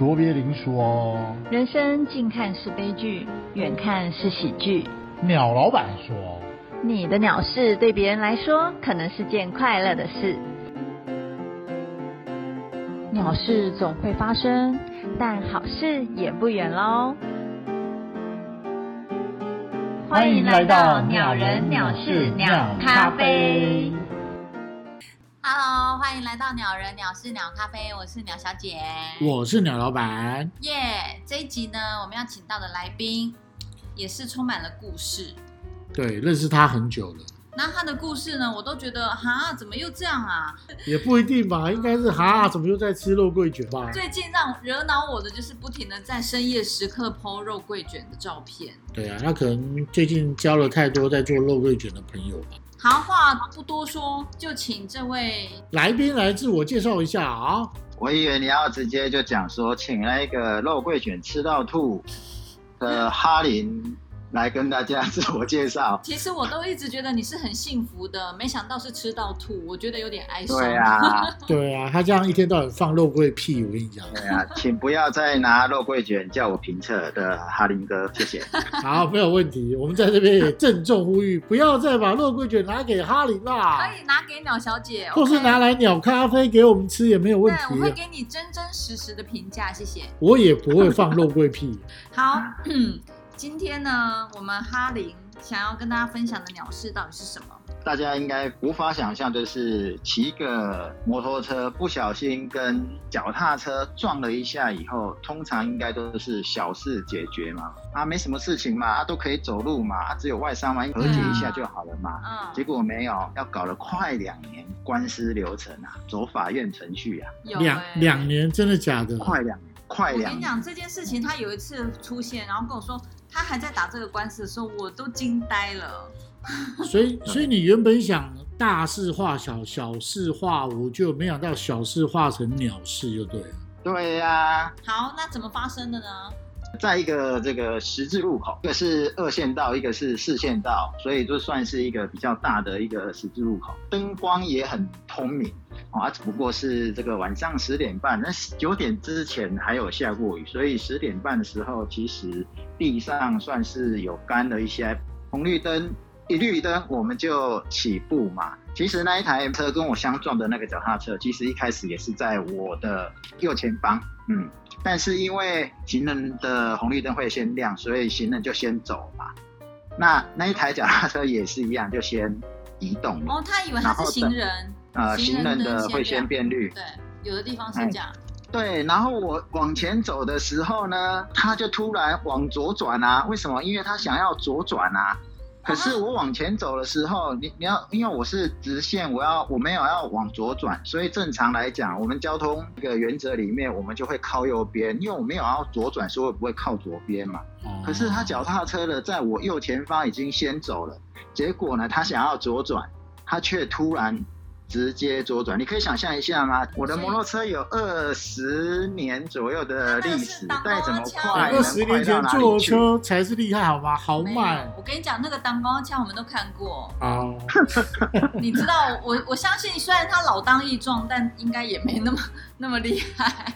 卓别林说，人生近看是悲剧，远看是喜剧。鸟老板说，你的鸟事对别人来说可能是件快乐的事。鸟事总会发生，但好事也不远喽。欢迎来到鸟人鸟事鸟咖啡。Hello，欢迎来到鸟人鸟事鸟咖啡，我是鸟小姐。我是鸟老板，耶这一集呢，我们要请到的来宾也是充满了故事。对，认识他很久了，那他的故事呢，我都觉得哈，怎么又这样啊？也不一定吧，应该是哈，怎么又在吃肉桂卷吧？最近让惹恼我的就是不停的在深夜时刻剖肉桂卷的照片。对啊，那可能最近交了太多在做肉桂卷的朋友吧。好，话不多说，就请这位来宾来自我介绍一下啊，我以为你要直接就讲说，请那个肉桂卷吃到吐的哈林来跟大家自我介绍。其实我都一直觉得你是很幸福的，没想到是吃到吐，我觉得有点哀伤。对啊，对啊，他这样一天到晚放肉桂屁，我跟你讲。对啊，请不要再拿肉桂卷叫我评测的哈林哥，谢谢。好，没有问题，我们在这边也郑重呼吁，不要再把肉桂卷拿给哈林啦可，以拿给鸟小姐，或是拿来鸟咖啡给我们吃也没有问对，我题的。会给你真真实实的评价，谢谢。我也不会放肉桂屁。好，今天呢，我们哈林想要跟大家分享的鸟事到底是什么？大家应该无法想象，就是骑个摩托车不小心跟脚踏车撞了一下以后，通常应该都是小事解决嘛，啊，没什么事情嘛，啊，都可以走路嘛，啊只有外伤嘛，和解一下就好了嘛。嗯，结果没有，要搞了快两年官司流程啊，走法院程序啊，两有欸两年，真的假的？快两年，快两年。我跟你讲这件事情，他有一次出现，然后跟我说他还在打这个官司的时候，我都惊呆了。所以，所以你原本想大事化小，小事化无，就没想到小事化成鸟事，就对了。对呀、好，那怎么发生的呢？在一个这个十字路口，一个是二线道，一个是四线道，所以就算是一个比较大的一个十字路口，灯光也很通明啊，只不过是这个晚上十点半，那九点之前还有下过雨，所以十点半的时候，其实地上算是有干了一些，红绿灯一绿灯我们就起步嘛。其实那一台车跟我相撞的那个脚踏车，其实一开始也是在我的右前方，嗯，但是因为行人的红绿灯会先亮，所以行人就先走嘛。那那一台脚踏车也是一样，就先移动了。哦，他以为他是行人，呃，行人的会先亮变绿。对，有的地方是这样。对，然后我往前走的时候呢，他就突然往左转啊？为什么？因为他想要左转啊。可是我往前走的时候，你你要，因为我是直线，我要我没有要往左转，所以正常来讲，我们交通一个原则里面，我们就会靠右边，因为我没有要左转，所以我不会靠左边嘛。哦可是他脚踏车的在我右前方已经先走了，结果呢，他想要左转，他却突然直接左转。你可以想象一下吗？我的摩托车有二十年左右的历史，再怎么快，二十年前坐车才是厉害，好吗？豪没有迈，我跟你讲，那个当光枪我们都看过。哦，你知道，我我相信，虽然他老当益壮，但应该也没那么那么厉害。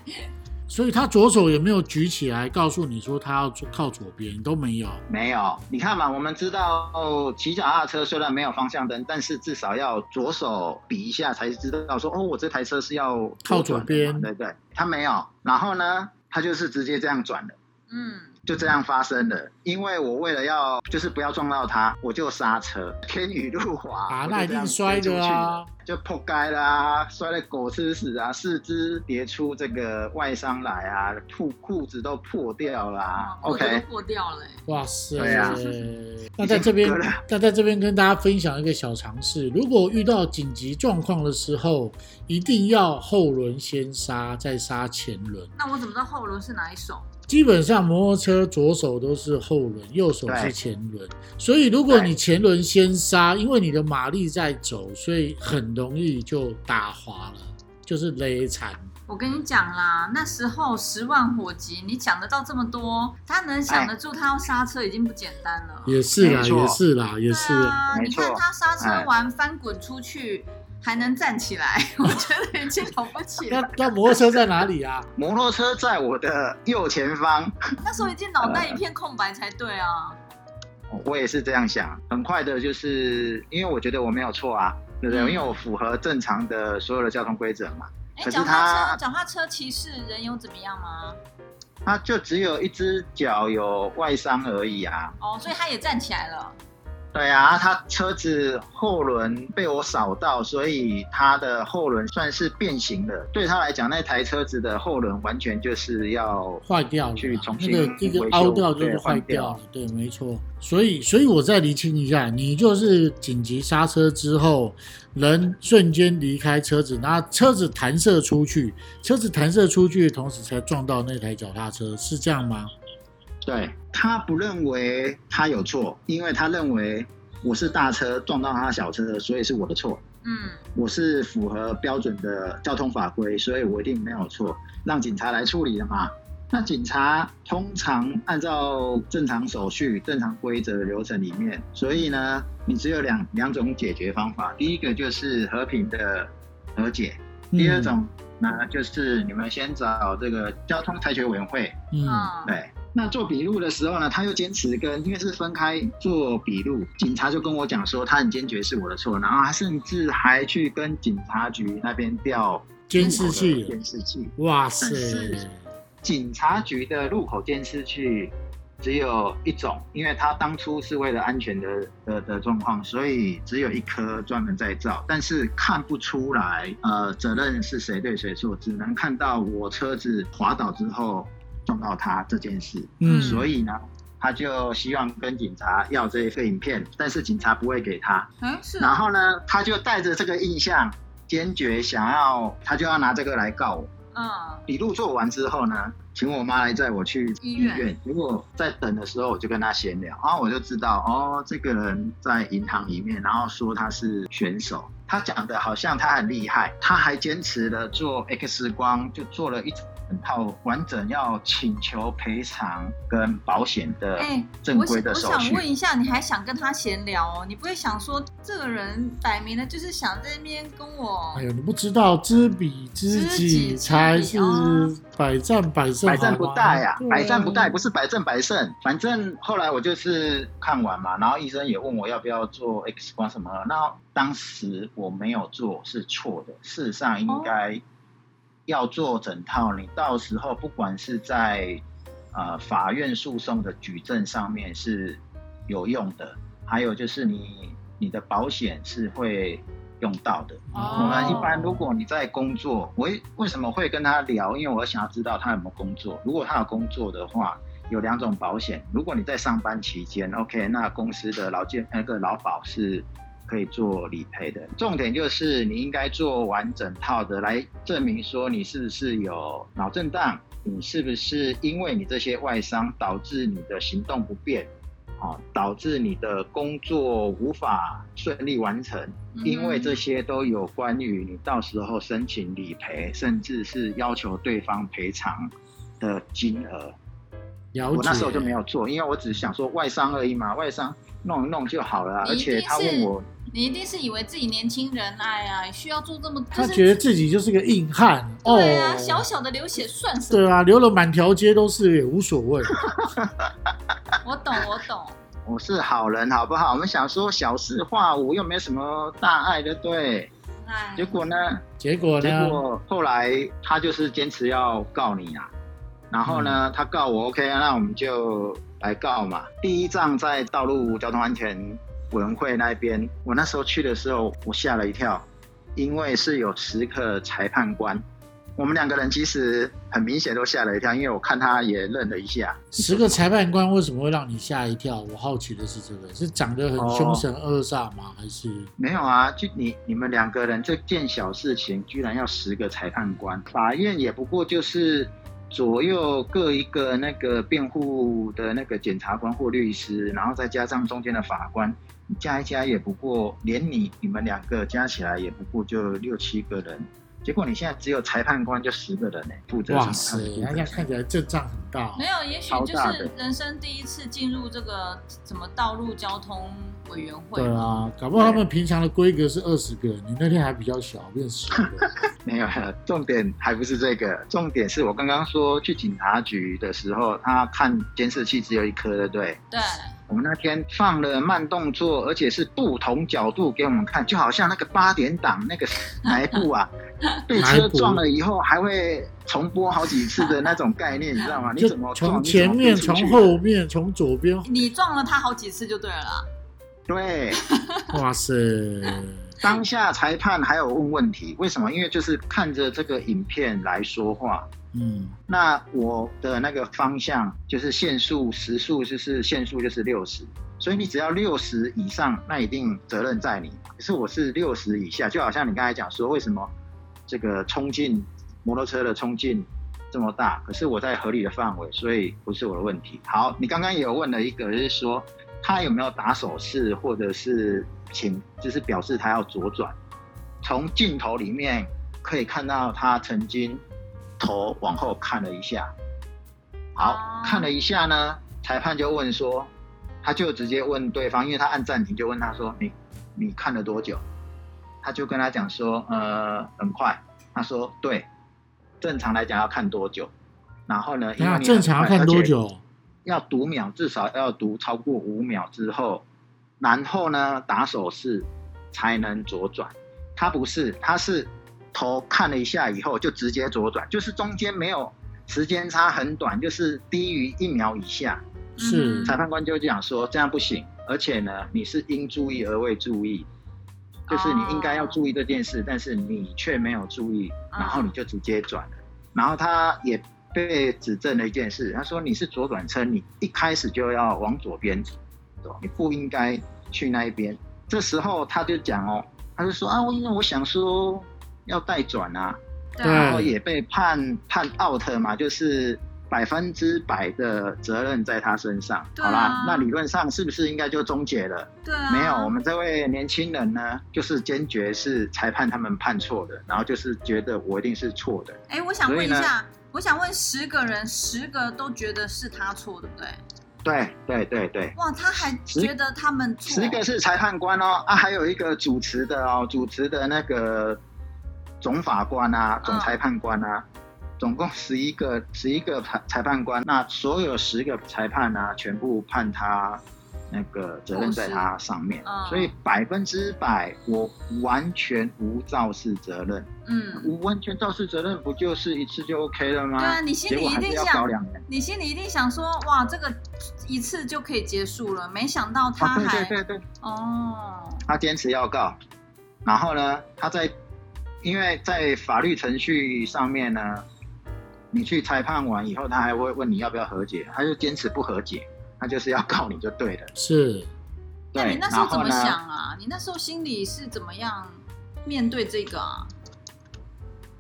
所以他左手也没有举起来，告诉你说他要靠左边，都没有。没有，你看嘛，我们知道骑脚踏车虽然没有方向灯，但是至少要左手比一下才知道说，哦，我这台车是要靠左边对不对？他没有，然后呢，他就是直接这样转的。嗯，就这样发生了，因为我为了要就是不要撞到他，我就刹车，天雨路滑啊那一定摔的啊就破街啦，摔得狗吃屎啊，四肢跌出这个外伤来啊，裤裤子都破掉啦。OK，破掉了、欸。哇塞！对啊 那在这边那在这边跟大家分享一个小常识：如果遇到紧急状况的时候，一定要后轮先刹，再刹前轮。那我怎么知道后轮是哪一手？基本上摩托车左手都是后轮，右手是前轮，所以如果你前轮先刹，因为你的马力在走，所以很容易就打滑了，就是勒残。我跟你讲啦，那时候十万火急，你讲得到这么多，他能想得住他要刹车已经不简单了。也是啦，也是啦，也是对啊，你看他刹车哎完翻滚出去，还能站起来，我觉得已经了不起那了。那摩托车在哪里啊？摩托车在我的右前方，那时候已经脑袋一片空白才对啊。我也是这样想。很快的，就是因为我觉得我没有错啊，对不对？嗯因为我符合正常的所有的交通规则嘛。哎，可是脚踏他车，脚踏车骑士人有怎么样吗？他就只有一只脚有外伤而已啊。哦，所以他也站起来了。对啊，他车子后轮被我扫到，所以他的后轮算是变形了。对他来讲，那台车子的后轮完全就是要坏掉了，去重新那个一个凹掉就是坏掉掉了，对，没错。所以，所以我再厘清一下，你就是紧急刹车之后，人瞬间离开车子，然后车子弹射出去，车子弹射出去的同时才撞到那台脚踏车，是这样吗？对他不认为他有错，因为他认为我是大车撞到他小车，所以是我的错。嗯，我是符合标准的交通法规，所以我一定没有错，让警察来处理的嘛。那警察通常按照正常手续、正常规则流程里面，所以呢，你只有两两种解决方法。第一个就是和平的和解，第二种呢就是你们先找这个交通裁决委员会嗯，嗯，对，那做笔录的时候呢，他又坚持跟，因为是分开做笔录，警察就跟我讲说他很坚决是我的错，然后他甚至还去跟警察局那边调监视器，监视器。哇塞警察局的路口监视器只有一种，因为他当初是为了安全的的的状况，所以只有一颗专门在照，但是看不出来呃责任是谁对谁错，只能看到我车子滑倒之后撞到他这件事。嗯，所以呢，他就希望跟警察要这个影片，但是警察不会给他。哎，是然啊，后呢，他就带着这个印象，坚决想要，他就要拿这个来告我。嗯，笔录做完之后呢，请我妈来载我去医医院院。结果在等的时候，我就跟他闲聊，然后我就知道，哦，这个人在银行里面，然后说他是选手。他讲的好像他很厉害，他还坚持了做 X 光，就做了一整套完整要请求赔偿跟保险的哎，正规我想我的手续。想问一下，你还想跟他闲聊哦？你不会想说这个人摆明了就是想在那边跟我哎呦，你不知道知彼知知己才是哦百战百胜，百战不殆啊，百战不殆不是百战百胜。反正后来我就是看完嘛，然后医生也问我要不要做 X 光什么，那当时我没有做是错的，事实上应该要做整套。你到时候不管是在呃法院诉讼的举证上面是有用的，还有就是你你的保险是会用到的。哦我们一般，如果你在工作，我为为什么会跟他聊？因为我想要知道他有没有工作。如果他有工作的话，有两种保险。如果你在上班期间，OK，那公司的劳健那个劳保是可以做理赔的。重点就是你应该做完整套的来证明说你是不是有脑震荡，你是不是因为你这些外伤导致你的行动不便。啊，导致你的工作无法顺利完成，因为这些都有关于你到时候申请理赔，甚至是要求对方赔偿的金额。我那时候就没有做，因为我只想说外伤而已嘛，外伤弄一弄就好了啊。而且他问我，你一定是以为自己年轻人，哎呀，需要做这么，就是他觉得自己就是个硬汉哦，对啊，小小的流血算什么？对啊，流了满条街都是也无所谓。我懂，我懂。我是好人，好不好？我们想说小事化无，又没什么大碍，对不对？哎，结果呢？结果结？果后来他就是坚持要告你啊，然后呢，他告我 OK，啊那我们就来告嘛。第一仗在道路交通安全委员会那边，我那时候去的时候，我吓了一跳，因为是有十个裁判官，我们两个人其实很明显都吓了一跳，因为我看他也愣了一下。十个裁判官为什么会让你吓一跳？我好奇的是这个，是长得很凶神恶煞吗？还是没有啊，就你你们两个人这件小事情，居然要十个裁判官，法院也不过就是左右各一个那个辩护的那个检察官或律师，然后再加上中间的法官，加一加也不过，连你你们两个加起来也不过就六七个人，结果你现在只有裁判官就十个人呢，负责哇塞什么？，那这样看起来阵仗很大哦没。有，也许就是人生第一次进入这个什么道路交通委员会。对啊，搞不好他们平常的规格是二十个，你那天还比较小，变十个。没有，重点还不是这个，重点是我刚刚说去警察局的时候，他看监视器只有一颗，对不对？对，我们那天放了慢动作，而且是不同角度给我们看，就好像那个八点档那个台步啊，被车撞了以后还会重播好几次的那种概念，你知道吗？你怎么撞从前面、从，后面，面、从左边，你撞了他好几次就对了啦。对，哇塞！当下裁判还有问问题，为什么？因为就是看着这个影片来说话。嗯，那我的那个方向就是限速时速，就是限速就是六十，所以你只要六十以上，那一定责任在你。可是我是六十以下，就好像你刚才讲说，为什么这个冲劲摩托车的冲劲这么大？可是我在合理的范围，所以不是我的问题。好，你刚刚也有问了一个，就是说他有没有打手势，或者是请，就是表示他要左转。从镜头里面可以看到他曾经头往后看了一下，好哦，看了一下呢，裁判就问说，他就直接问对方，因为他按暂停，就问他说，你你看了多久？他就跟他讲说，呃，很快。他说，对，正常来讲要看多久？然后呢，因为正常要看多久？要读秒，至少要读超过五秒之后，然后呢打手势才能左转。他不是，他是头看了一下以后就直接左转，就是中间没有时间差很短，就是低于一秒以下。是嗯裁判官就讲说这样不行，而且呢你是应注意而未注意，就是你应该要注意这件事，但是你却没有注意，嗯然后你就直接转了。然后他也被指正了一件事，他说你是左转车，你一开始就要往左边走，你不应该去那一边。这时候他就讲哦，他就说啊，我因为我想说要带转啊，然后啊，也被判判 out 嘛，就是百分之百的责任在他身上。啊好啦，那理论上是不是应该就终结了？对啊，没有，我们这位年轻人呢，就是坚决是裁判他们判错的，然后就是觉得我一定是错的。哎，我想问一下，我想问十个人，十个都觉得是他错，对不对？对对对对，哇，他还十觉得他们错，十个是裁判官哦，啊，还有一个主持的哦，主持的那个总法官啊，总裁判官啊，总共十一个，十一个裁裁判官，那所有十个裁判啊，全部判他那个责任在他上面，嗯。所以百分之百我完全无肇事责任，嗯，无完全肇事责任不就是一次就 OK 了吗？对啊，你心里一定想。你心里一定想说，哇，这个一次就可以结束了，没想到他啊，对还、对对对，哦，他坚持要告，然后呢，他在因为在法律程序上面呢，你去裁判完以后，他还会问你要不要和解，他就坚持不和解，他就是要告你就对了。是对那你，那时候怎么想啊？你那时候心里是怎么样面对这个啊？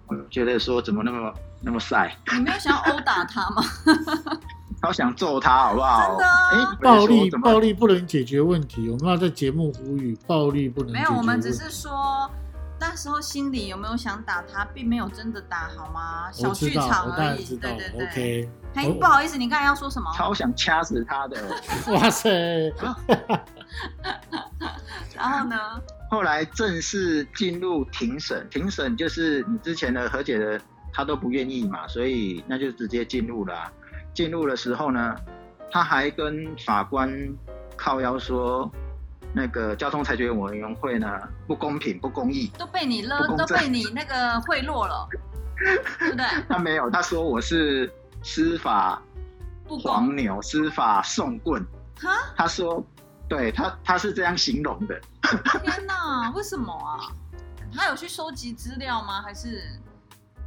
我觉得说怎么那么那么晒，你没有想要殴打他吗？好想揍他，好不好？真的暴力，暴力不能解决问题。我们要在节目呼吁，暴力不能没有，我们只是说。那时候心里有没有想打他，并没有真的打，好吗？小剧场而已。对对对。，OK。哎，不好意思，你刚才要说什么？超想掐死他的？哇塞，然后呢？后来正式进入庭审，庭审就是你之前的和解的他都不愿意嘛，所以那就直接进入了啊、进入的时候呢，他还跟法官靠腰说，那个交通裁决委员会呢不公平、不公义。都被你勒都被你那个贿赂了，对不对？他没有，他说我是司法黄牛、司法送棍。哈？他说，对他他是这样形容的。天哪，为什么啊？他有去收集资料吗？还是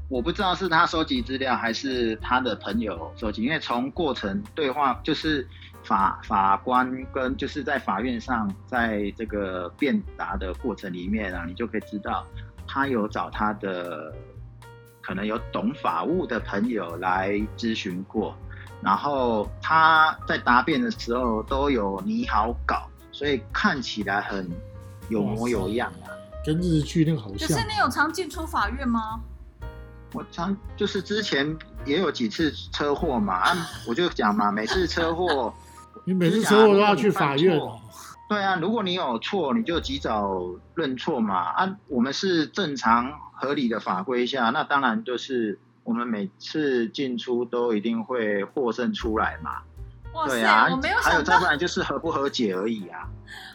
我不知道是他收集资料还是他的朋友收集，因为从过程对话就是法法官跟就是在法院上，在这个辩答的过程里面啊，你就可以知道他有找他的可能有懂法务的朋友来咨询过，然后他在答辩的时候都有拟好稿，所以看起来很有模有样啊。跟日剧那个好像可是。你有常进出法院吗？我常就是之前也有几次车祸嘛，啊，我就讲嘛，每次车祸，你每次车祸都要去法院哦。对啊，如果你有错，你就及早认错嘛。啊，我们是正常合理的法规下，那当然就是我们每次进出都一定会获胜出来嘛。哇塞，对啊，我没有还有想到，再不然就是和不和解而已啊。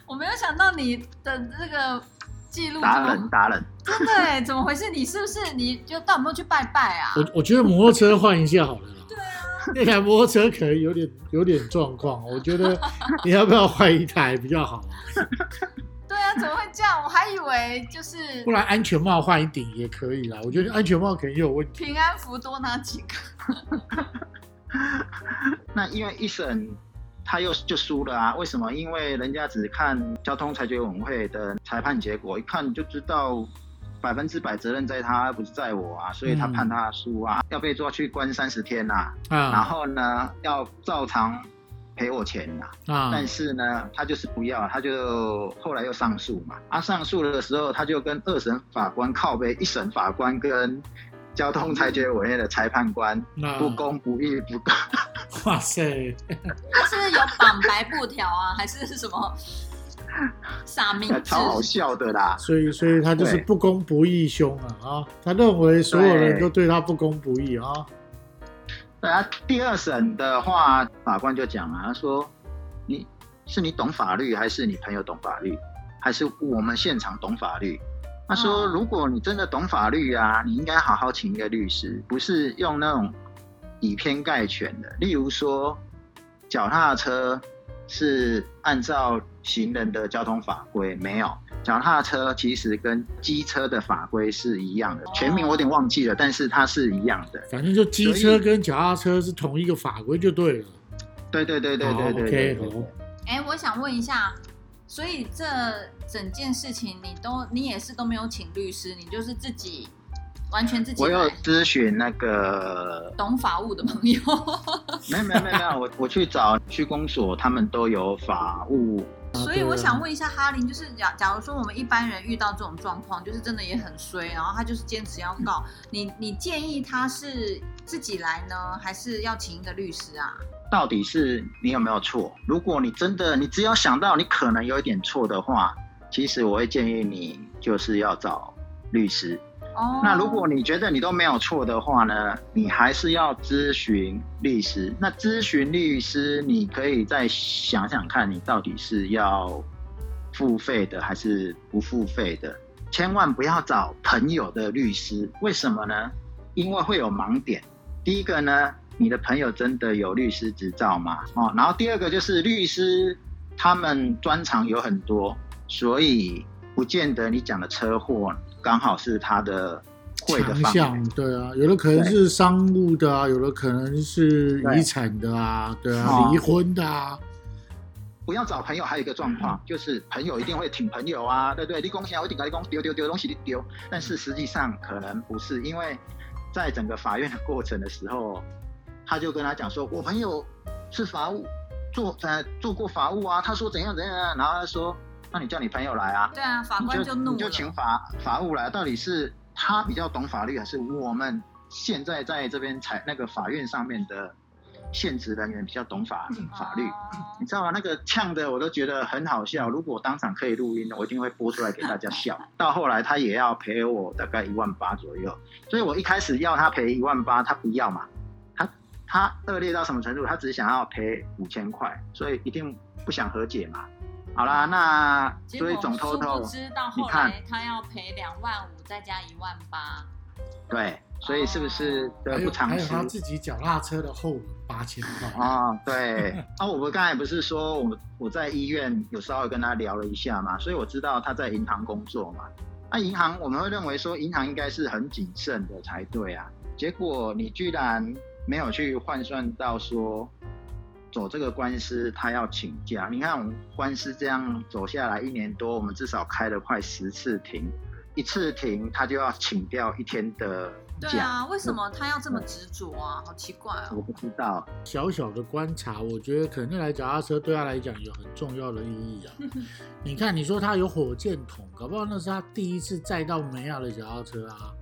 我没有想到你的这个记录达人达人，真的哎，怎么回事？你是不是你就到有没有去拜拜啊？我我觉得摩托车换一下好了啦。对啊，那台摩托车可能有点有点状况，我觉得 你要不要换一台比较好啊？对啊，怎么会这样？我还以为就是不然安全帽换一顶也可以啦。我觉得安全帽可能也有问题。平安符多拿几个。那因为一审他又就输了啊？为什么？因为人家只看交通裁决委员会的裁判结果，一看就知道百分之百责任在他，不是在我啊，所以他嗯判他输啊，要被抓去关三十天呐、然啊后呢要照常赔我钱呐、啊。但是呢，他就是不要，他就后来又上诉嘛。啊，上诉的时候，他就跟二审法官靠背，一审法官跟交通裁决委员的裁判官那不公不义不公。哇塞，他是不是有绑白布条啊，还是什么 撒名字？超好笑的啦。所以所以他就是不公不义兄啊啊！他认为所有人都对他不公不义啊。对啊，第二审的话，法官就讲啊，他说你是你懂法律，还是你朋友懂法律，还是我们现场懂法律？他说，嗯如果你真的懂法律啊，你应该好好请一个律师，不是用那种以偏概全的。例如说，脚踏车是按照行人的交通法规，没有。脚踏车其实跟机车的法规是一样的，全名我有点忘记了，但是它是一样的。反正就机车跟脚踏车是同一个法规就对了。对对对对好对对对 OK，好。哎、我想问一下，所以这整件事情你都你也是都没有请律师，你就是自己完全自己我有来咨询那个，懂法务的朋友。没有没有没有没有，我我去找区公所，他们都有法务。所以我想问一下哈林，就是假假如说我们一般人遇到这种状况，就是真的也很衰，然后他就是坚持要告你，你建议他是自己来呢，还是要请一个律师啊？到底是你有没有错？如果你真的，你只要想到你可能有一点错的话，其实我会建议你就是要找律师。那如果你觉得你都没有错的话呢，你还是要咨询律师。那咨询律师，你可以再想想看，你到底是要付费的还是不付费的。千万不要找朋友的律师，为什么呢？因为会有盲点。第一个呢，你的朋友真的有律师执照吗？哦，然后第二个就是律师他们专长有很多，所以不见得你讲的车祸刚好是他的会的强范围。项对啊，有的可能是商务的啊，有的可能是遗产的啊，对啊，哦。离婚的啊，不要找朋友，还有一个状况就是朋友一定会挺朋友啊，对不对？立功前我顶个立功丢丢丢东西丢，但是实际上可能不是，因为在整个法院的过程的时候，他就跟他讲说，我朋友是法务做呃做过法务啊，他说怎样怎样啊，然后他说，那你叫你朋友来啊，对啊，法你官怒就你就。请法法务来，到底是他比较懂法律，还是我们现在在这边采那个法院上面的现职人员比较懂法法律？哦你知道吗？那个呛的我都觉得很好笑。如果当场可以录音，我一定会播出来给大家笑。到后来他也要赔我大概一万八左右，所以我一开始要他赔一万八，他不要嘛。他他恶劣到什么程度？他只想要赔五千块，所以一定不想和解嘛。好啦，那所以总偷偷不知到后你看来他要赔两万五，再加一万八。对，所以是不是得不偿失？还有他自己脚踏车的后轮八千块，哦，对，啊，我们刚才不是说我我在医院有稍微跟他聊了一下嘛，所以我知道他在银行工作嘛。那、银行我们会认为说银行应该是很谨慎的才对啊，结果你居然没有去换算到说走这个官司他要请假。你看我们官司这样走下来一年多，我们至少开了快十次庭，一次庭他就要请掉一天的假。对啊，为什么他要这么执着啊？好奇怪哦。我不知道，小小的观察，我觉得可能那台脚踏车对他来讲有很重要的意义啊。你看，你说他有火箭筒，搞不好那是他第一次载到梅亚的脚踏车啊，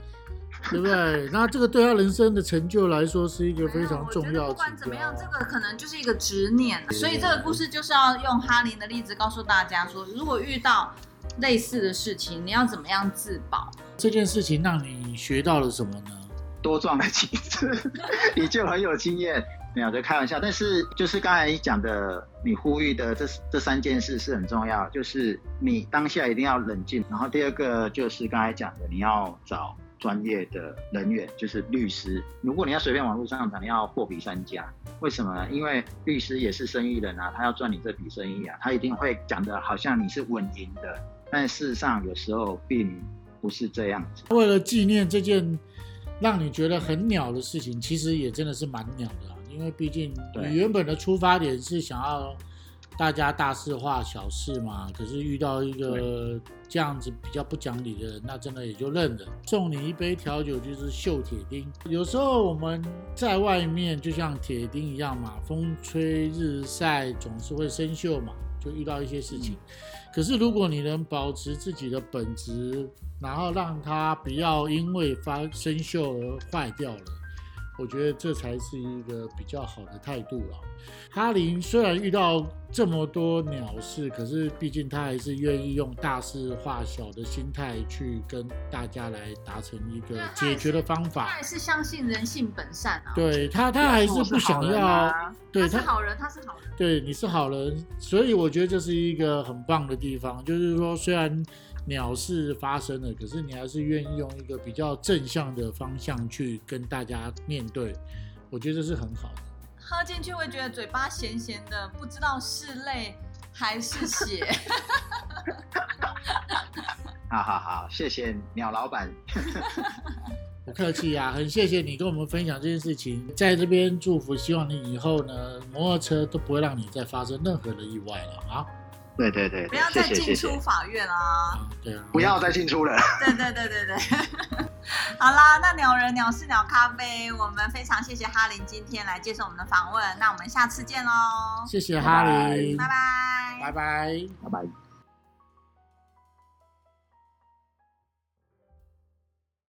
对不对？那这个对他人生的成就来说是一个非常重要的不管怎么样，标这个可能就是一个执念，所以这个故事就是要用哈林的例子告诉大家说，如果遇到类似的事情，你要怎么样自保？这件事情让你学到了什么呢？多撞了几次，你就很有经验。没有在开玩笑，但是就是刚才你讲的，你呼吁的这这三件事是很重要，就是你当下一定要冷静，然后第二个就是刚才讲的，你要找专业的人员，就是律师。如果你要随便网络上找，你要货比三家。为什么呢？因为律师也是生意人啊，他要赚你这笔生意啊，他一定会讲的好像你是稳赢的，但事实上有时候并不是这样子。为了纪念这件让你觉得很鸟的事情，其实也真的是蛮鸟的啊，因为毕竟你原本的出发点是想要大家大事化小事嘛，可是遇到一个这样子比较不讲理的人，那真的也就认了。送你一杯调酒就是锈铁钉，有时候我们在外面就像铁钉一样嘛，风吹日晒总是会生锈嘛，就遇到一些事情。可是如果你能保持自己的本质，然后让它不要因为发生锈而坏掉了，我觉得这才是一个比较好的态度了。哈林虽然遇到这么多鸟事，可是毕竟他还是愿意用大事化小的心态去跟大家来达成一个解决的方他法也。是相信人性本善啊。对他，他还是不想要，啊对他他是好人，他是好人。对，你是好人，所以我觉得这是一个很棒的地方，就是说虽然鸟事发生了，可是你还是愿意用一个比较正向的方向去跟大家面对，我觉得这是很好的。喝进去会觉得嘴巴咸咸的，不知道是泪还是血。好好好，谢谢鸟老板。不客气啊，很谢谢你跟我们分享这件事情，在这边祝福，希望你以后呢，摩托车都不会让你再发生任何的意外了啊！对对对，不要再进出法院啊！啊，对啊，不要再进出了。对对对对对。好啦，那鸟人鸟事鸟咖啡，我们非常谢谢哈林今天来接受我们的访问，那我们下次见喽，谢谢哈林，拜拜，拜拜。拜拜。